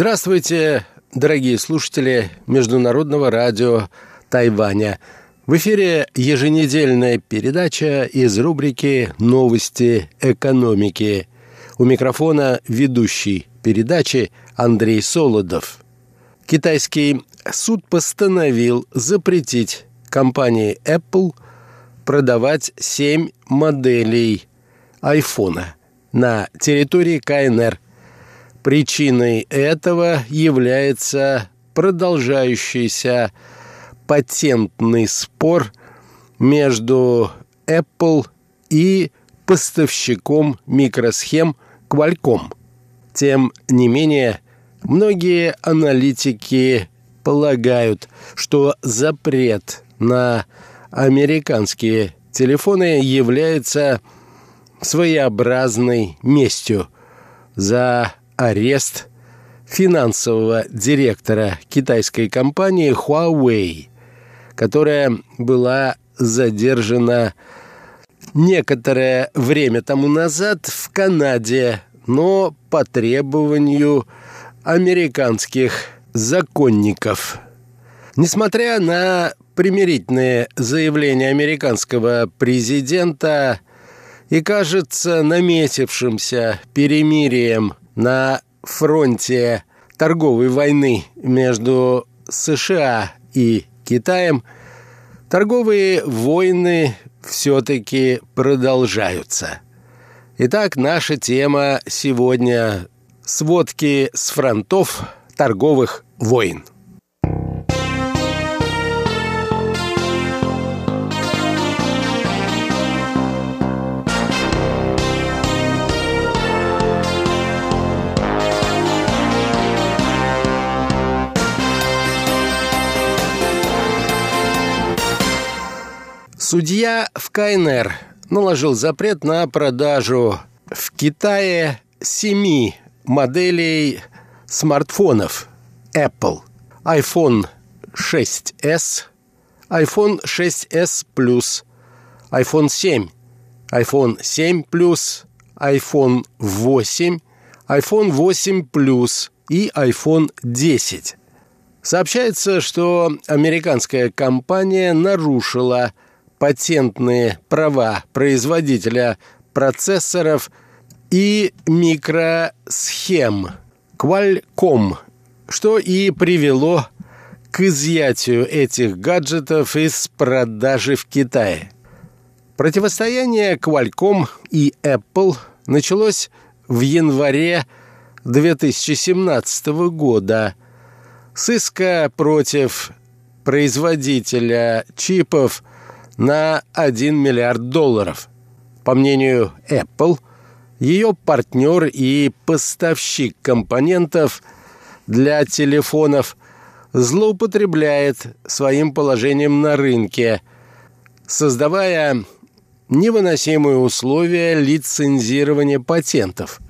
Здравствуйте, дорогие слушатели Международного радио Тайваня. В эфире еженедельная передача из рубрики «Новости экономики». У микрофона ведущий передачи Андрей Солодов. Китайский суд постановил запретить компании Apple продавать семь моделей айфона на территории КНР. Причиной этого является продолжающийся патентный спор между Apple и поставщиком микросхем Qualcomm. Тем не менее, многие аналитики полагают, что запрет на американские телефоны является своеобразной местью за арест финансового директора китайской компании Huawei, которая была задержана некоторое время тому назад в Канаде, но по требованию американских законников. Несмотря на примирительные заявления американского президента и, кажется, наметившимся перемирием на фронте торговой войны между США и Китаем, торговые войны все-таки продолжаются. Итак, наша тема сегодня – сводки с фронтов торговых войн. Судья в КНР наложил запрет на продажу в Китае семи моделей смартфонов Apple. iPhone 6s, iPhone 6s Plus, iPhone 7, iPhone 7 Plus, iPhone 8, iPhone 8 Plus и iPhone 10. Сообщается, что американская компания нарушила патентные права производителя процессоров и микросхем Qualcomm, что и привело к изъятию этих гаджетов из продажи в Китае. Противостояние Qualcomm и Apple началось в январе 2017 года с иска против производителя чипов на 1 миллиард долларов. По мнению Apple, ее партнер и поставщик компонентов для телефонов злоупотребляет своим положением на рынке, создавая невыносимые условия лицензирования патентов.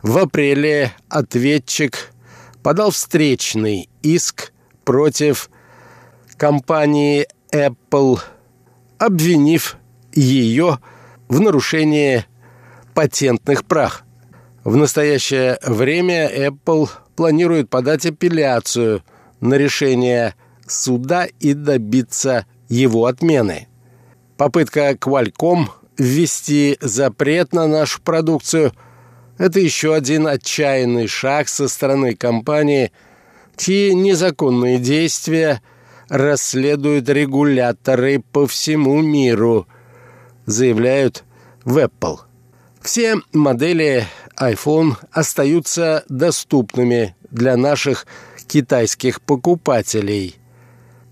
В апреле ответчик подал встречный иск против компании Apple – обвинив ее в нарушении патентных прав. В настоящее время Apple планирует подать апелляцию на решение суда и добиться его отмены. Попытка Qualcomm ввести запрет на нашу продукцию – это еще один отчаянный шаг со стороны компании, чьи незаконные действия – расследуют регуляторы по всему миру, заявляют в Apple. Все модели iPhone остаются доступными для наших китайских покупателей.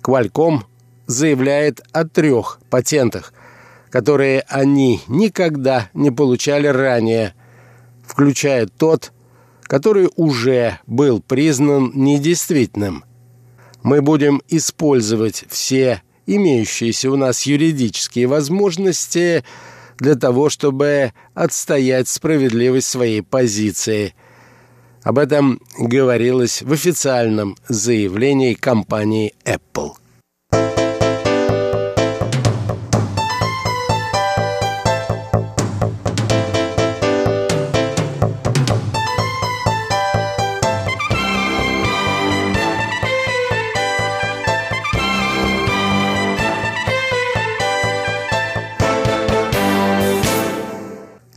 Qualcomm заявляет о трех патентах, которые они никогда не получали ранее, включая тот, который уже был признан недействительным – мы будем использовать все имеющиеся у нас юридические возможности для того, чтобы отстоять справедливость своей позиции. Об этом говорилось в официальном заявлении компании Apple.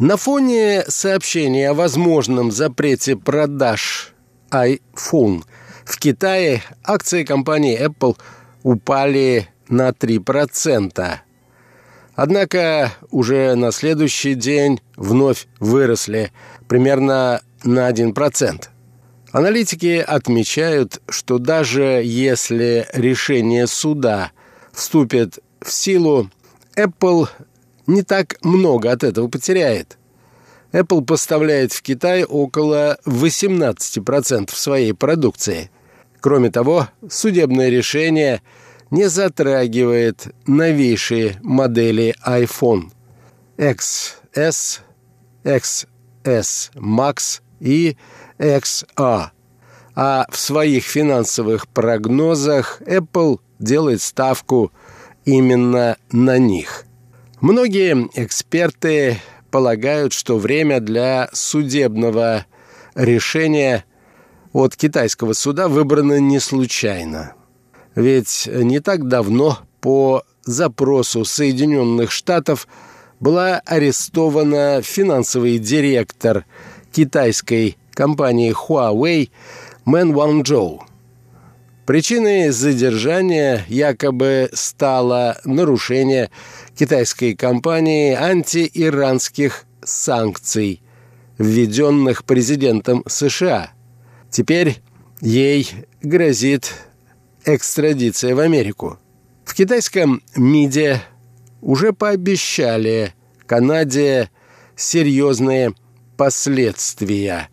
На фоне сообщения о возможном запрете продаж iPhone в Китае акции компании Apple упали на 3%. Однако уже на следующий день вновь выросли примерно на 1%. Аналитики отмечают, что даже если решение суда вступит в силу, Apple не так много от этого потеряет. Apple поставляет в Китай около 18% своей продукции. Кроме того, судебное решение не затрагивает новейшие модели iPhone XS, XS Max и XA. А в своих финансовых прогнозах Apple делает ставку именно на них. Многие эксперты полагают, что время для судебного решения от китайского суда выбрано не случайно. Ведь не так давно по запросу Соединенных Штатов была арестована финансовый директор китайской компании Huawei Мэн Ванчжоу. Причиной задержания якобы стало нарушение китайской компании антииранских санкций, введенных президентом США. Теперь ей грозит экстрадиция в Америку. В китайском МИДе уже пообещали Канаде серьезные последствия,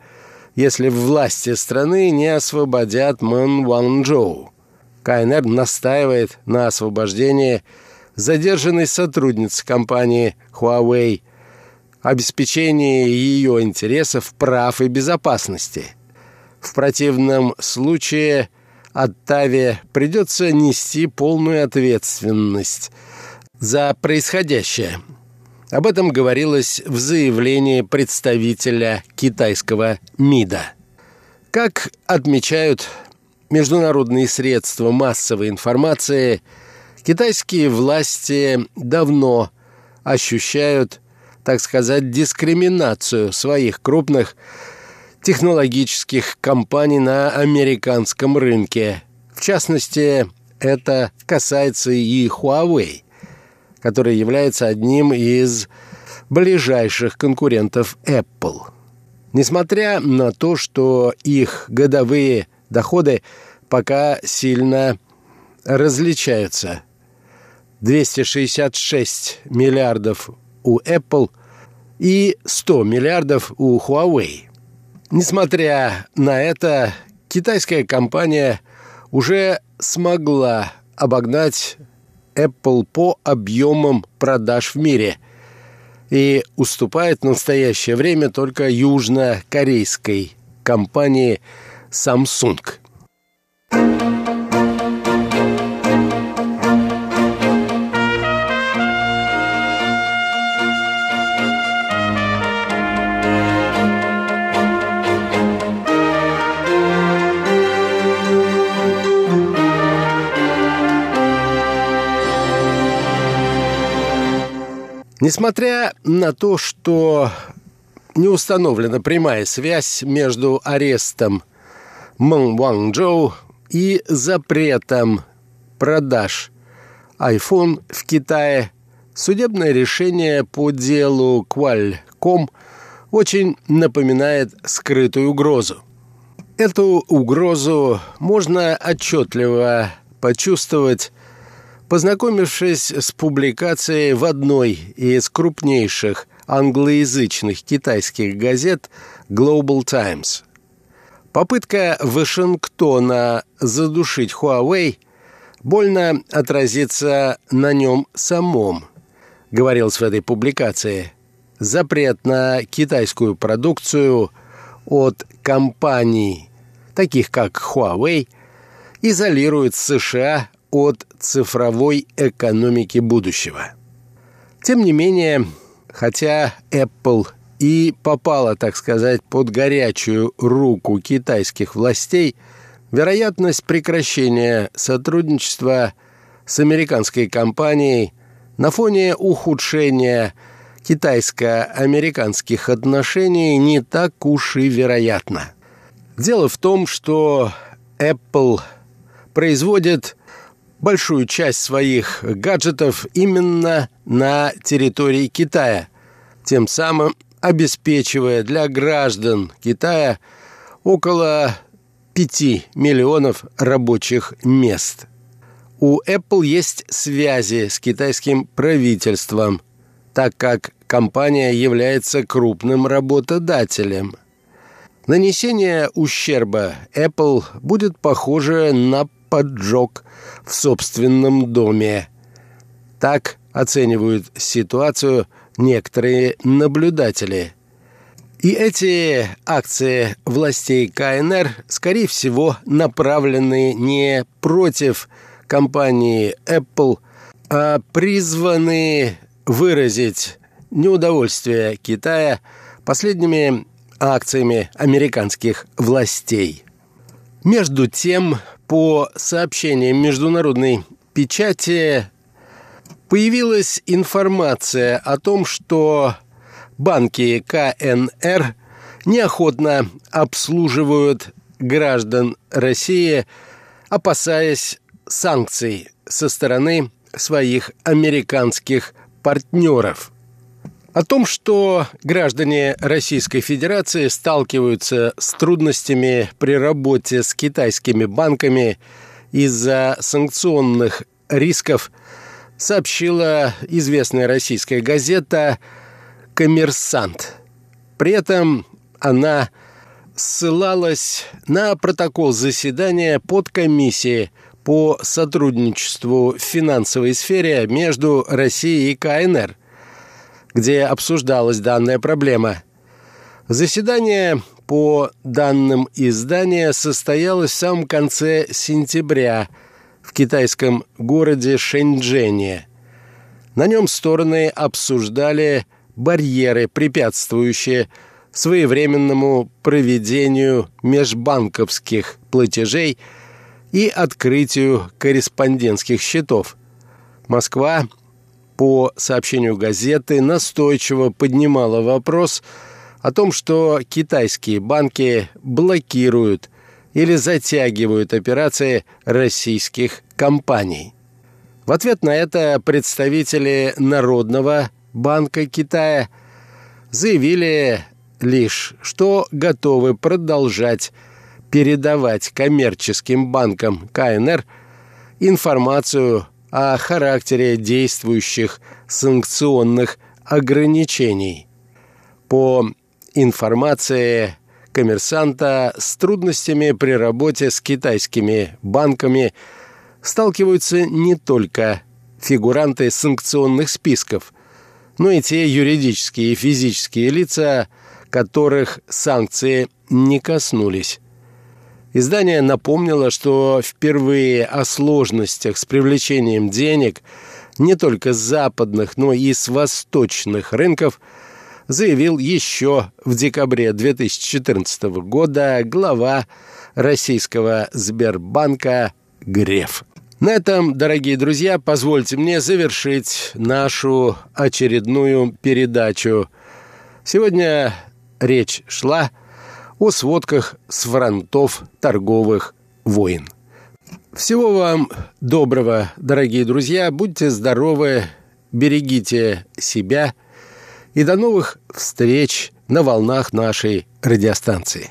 если власти страны не освободят Мэн Ванчжоу. КНР настаивает на освобождении задержанной сотрудницы компании Huawei, обеспечении ее интересов, прав и безопасности. В противном случае Оттаве придется нести полную ответственность за происходящее. Об этом говорилось в заявлении представителя китайского МИДа. Как отмечают международные средства массовой информации – Китайские власти давно ощущают, так сказать, дискриминацию своих крупных технологических компаний на американском рынке. В частности, это касается и Huawei, который является одним из ближайших конкурентов Apple. Несмотря на то, что их годовые доходы пока сильно различаются – 266 миллиардов у Apple и 100 миллиардов у Huawei. Несмотря на это, китайская компания уже смогла обогнать Apple по объемам продаж в мире и уступает в настоящее время только южнокорейской компании Samsung – Несмотря на то, что не установлена прямая связь между арестом Мэн Ванчжоу и запретом продаж iPhone в Китае, судебное решение по делу Qualcomm очень напоминает скрытую угрозу. Эту угрозу можно отчетливо почувствовать Познакомившись с публикацией в одной из крупнейших англоязычных китайских газет Global Times, попытка Вашингтона задушить Huawei больно отразится на нем самом, говорилось в этой публикации. Запрет на китайскую продукцию от компаний, таких как Huawei, изолирует США от цифровой экономики будущего. Тем не менее, хотя Apple и попала, так сказать, под горячую руку китайских властей, вероятность прекращения сотрудничества с американской компанией на фоне ухудшения китайско-американских отношений не так уж и вероятно. Дело в том, что Apple производит большую часть своих гаджетов именно на территории Китая, тем самым обеспечивая для граждан Китая около 5 миллионов рабочих мест. У Apple есть связи с китайским правительством, так как компания является крупным работодателем. Нанесение ущерба Apple будет похоже на поджог в собственном доме. Так оценивают ситуацию некоторые наблюдатели. И эти акции властей КНР, скорее всего, направлены не против компании Apple, а призваны выразить неудовольствие Китая последними акциями американских властей. Между тем, по сообщениям международной печати, появилась информация о том, что банки КНР неохотно обслуживают граждан России, опасаясь санкций со стороны своих американских партнеров. О том, что граждане Российской Федерации сталкиваются с трудностями при работе с китайскими банками из-за санкционных рисков, сообщила известная российская газета «Коммерсант». При этом она ссылалась на протокол заседания подкомиссии по сотрудничеству в финансовой сфере между Россией и КНР, где обсуждалась данная проблема. Заседание по данным издания состоялось в самом конце сентября в китайском городе Шэньчжэне. На нем стороны обсуждали барьеры, препятствующие своевременному проведению межбанковских платежей – и открытию корреспондентских счетов. Москва, по сообщению газеты, настойчиво поднимала вопрос о том, что китайские банки блокируют или затягивают операции российских компаний. В ответ на это представители Народного банка Китая заявили лишь, что готовы продолжать передавать коммерческим банкам КНР информацию о характере действующих санкционных ограничений. По информации коммерсанта с трудностями при работе с китайскими банками сталкиваются не только фигуранты санкционных списков, но и те юридические и физические лица, которых санкции не коснулись. Издание напомнило, что впервые о сложностях с привлечением денег не только с западных, но и с восточных рынков заявил еще в декабре 2014 года глава российского Сбербанка Греф. На этом, дорогие друзья, позвольте мне завершить нашу очередную передачу. Сегодня речь шла о о сводках с фронтов торговых войн. Всего вам доброго, дорогие друзья. Будьте здоровы, берегите себя и до новых встреч на волнах нашей радиостанции.